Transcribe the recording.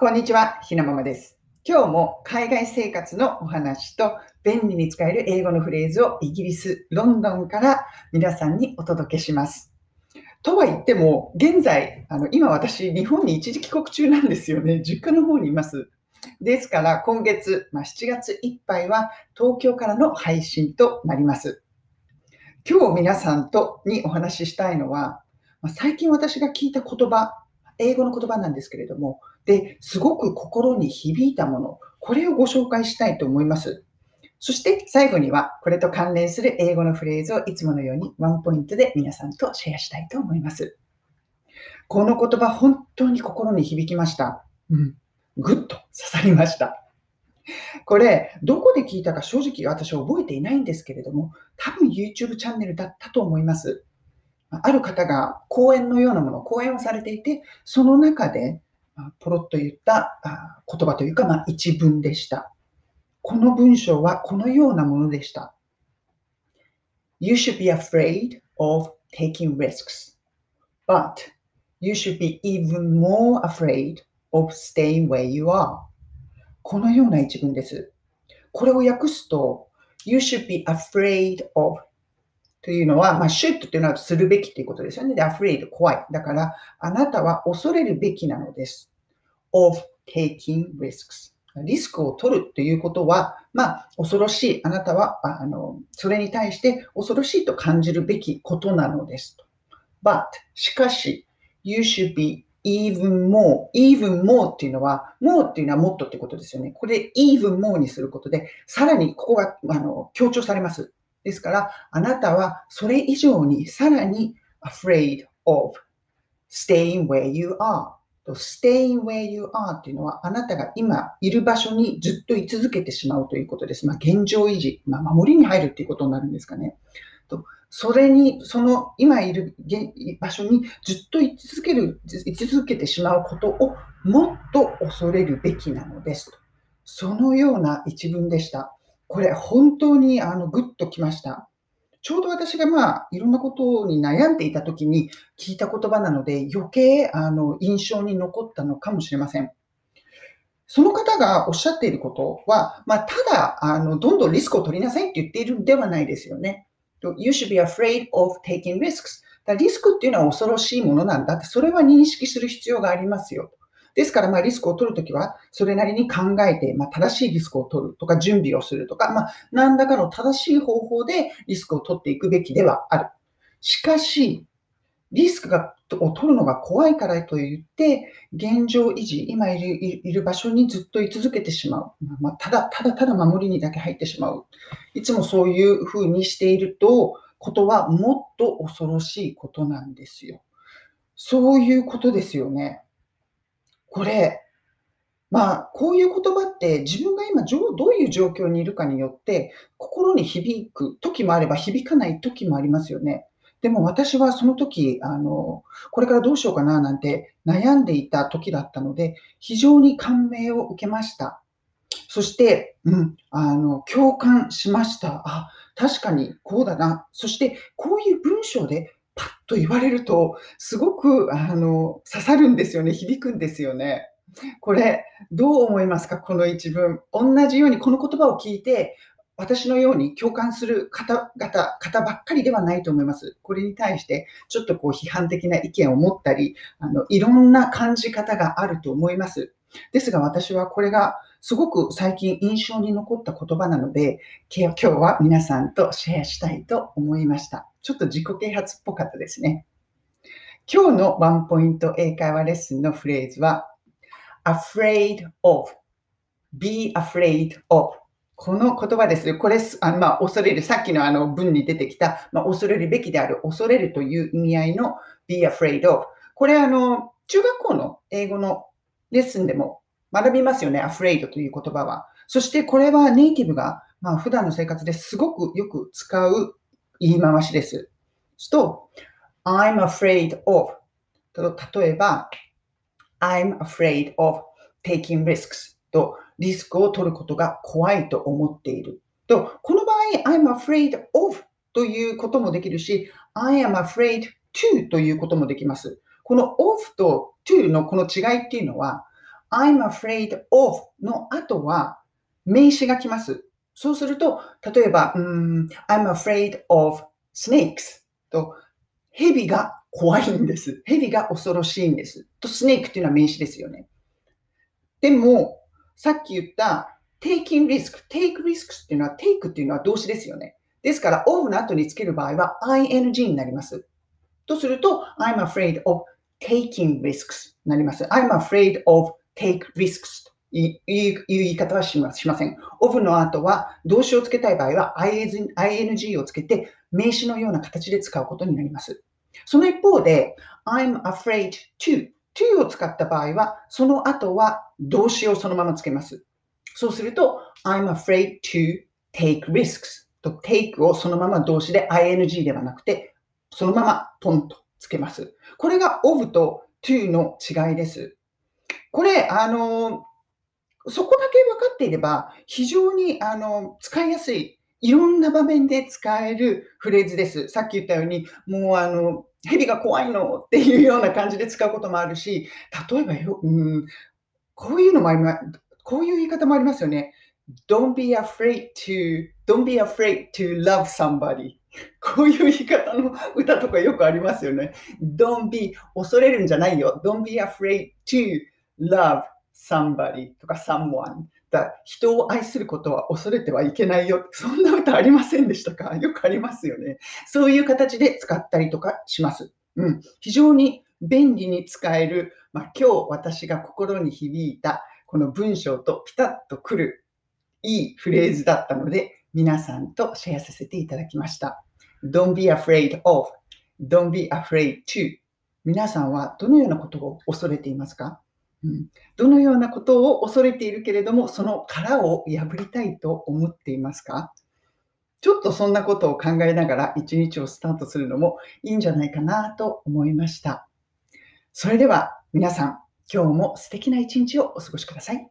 こんにちは、ひなままです。今日も海外生活のお話と便利に使える英語のフレーズをイギリス、ロンドンから皆さんにお届けします。とは言っても、現在、あの今私、日本に一時帰国中なんですよね。実家の方にいます。ですから、今月、まあ、7月いっぱいは東京からの配信となります。今日皆さんとにお話ししたいのは、ま最近私が聞いた言葉、英語の言葉なんですけれども、で、すごく心に響いたもの、これをご紹介したいと思います。そして最後には、これと関連する英語のフレーズをいつものようにワンポイントで皆さんとシェアしたいと思います。この言葉、本当に心に響きました。うん。ぐっと刺さりました。これ、どこで聞いたか正直私は覚えていないんですけれども、多分 YouTube チャンネルだったと思います。ある方が講演のようなもの、講演をされていて、その中で、ポロッと言った言葉というか、まあ、一文でした。この文章はこのようなものでした。You should be afraid of taking risks, but you should be even more afraid of staying where you are. このような一文です。これを訳すと、You should be afraid of というのは、まあ、should というのはするべきということですよね。で、afraid、怖い。だから、あなたは恐れるべきなのです。of taking risks。リスクを取るということは、まあ、恐ろしい。あなたは、あの、それに対して恐ろしいと感じるべきことなのです。But, しかし、you should be even more. even more っていうのは、more っていうのはもっとってことですよね。これ even more にすることで、さらにここがあの強調されます。ですから、あなたはそれ以上にさらに afraid of staying where you are. と staying where you are っていうのは、あなたが今いる場所にずっと居続けてしまうということです。まあ、現状維持、まあ、守りに入るっていうことになるんですかね。とそれに、その今いる場所にずっと居続ける、居続けてしまうことをもっと恐れるべきなのですと。そのような一文でした。これ本当にあのグッときました。ちょうど私がまあいろんなことに悩んでいた時に聞いた言葉なので余計あの印象に残ったのかもしれません。その方がおっしゃっていることは、まあ、ただあのどんどんリスクを取りなさいって言っているんではないですよね。You should be afraid of taking risks. だリスクっていうのは恐ろしいものなんだって、それは認識する必要がありますよ。ですから、ま、リスクを取るときは、それなりに考えて、ま、正しいリスクを取るとか、準備をするとか、まあ、何らかの正しい方法でリスクを取っていくべきではある。しかし、リスクがを取るのが怖いからといって、現状維持、今いるいる場所にずっと居続けてしまう。まあ、ただ、ただただ守りにだけ入ってしまう。いつもそういうふうにしていると、ことはもっと恐ろしいことなんですよ。そういうことですよね。これ、まあ、こういう言葉って自分が今どういう状況にいるかによって心に響く時もあれば響かない時もありますよね。でも私はその時、あの、これからどうしようかななんて悩んでいた時だったので、非常に感銘を受けました。そして、うん、あの、共感しました。あ、確かにこうだな。そして、こういう文章でパッと言われると、すごく、あの、刺さるんですよね。響くんですよね。これ、どう思いますか？この一文。同じようにこの言葉を聞いて、私のように共感する方々、方ばっかりではないと思います。これに対して、ちょっとこう批判的な意見を持ったり、あの、いろんな感じ方があると思います。ですが私はこれがすごく最近印象に残った言葉なので、今日は皆さんとシェアしたいと思いました。ちょっと自己啓発っぽかったですね。今日のワンポイント英会話レッスンのフレーズは、afraid of, be afraid of この言葉です。これ、あまあ、恐れる、さっきのあの文に出てきた、まあ、恐れるべきである、恐れるという意味合いの be afraid of。これ、あの、中学校の英語のレッスンでも学びますよね、afraid という言葉は。そしてこれはネイティブが、まあ、普段の生活ですごくよく使う言い回しです。すと、I'm afraid of と例えば、I'm afraid of taking risks とリスクを取ることが怖いと思っている。と、この場合、I'm afraid of ということもできるし、I am afraid to ということもできます。この of と to のこの違いっていうのは、I'm afraid of の後は名詞が来ます。そうすると、例えば、うん、I'm afraid of snakes と、蛇が怖いんです。蛇が恐ろしいんです。と、スネークっていうのは名詞ですよね。でも、さっき言った taking risk, take risks っていうのは take っていうのは動詞ですよね。ですから、of の後につける場合は ing になります。とすると、I'm afraid of taking risks になります。I'm afraid of take risks という言い方はしません。of の後は動詞をつけたい場合は ing をつけて名詞のような形で使うことになります。その一方で、I'm afraid to to を使った場合は、その後は動詞をそのままつけます。そうすると、I'm afraid to take risks と take をそのまま動詞で ing ではなくて、そのままポンとつけます。これが of と to の違いです。これ、あの、そこだけ分かっていれば、非常にあの使いやすい、いろんな場面で使えるフレーズです。さっき言ったように、もうあの、蛇が怖いのっていうような感じで使うこともあるし、例えばよ、うん、こういうのもあります。こういう言い方もありますよね。Don't be afraid to, don't be afraid to love somebody. こういう言い方の歌とかよくありますよね。Don't be, 恐れるんじゃないよ。Don't be afraid to love somebody とか someone。だ人を愛することは恐れてはいけないよ。そんな歌ありませんでしたか？よくありますよね。そういう形で使ったりとかします。うん、非常に便利に使える、まあ、今日私が心に響いたこの文章とピタッとくるいいフレーズだったので、皆さんとシェアさせていただきました。Don't be afraid of, don't be afraid to 皆さんはどのようなことを恐れていますか、うん、どのようなことを恐れているけれども、その殻を破りたいと思っていますか？ちょっとそんなことを考えながら一日をスタートするのもいいんじゃないかなと思いました。それでは皆さん、今日も素敵な一日をお過ごしください。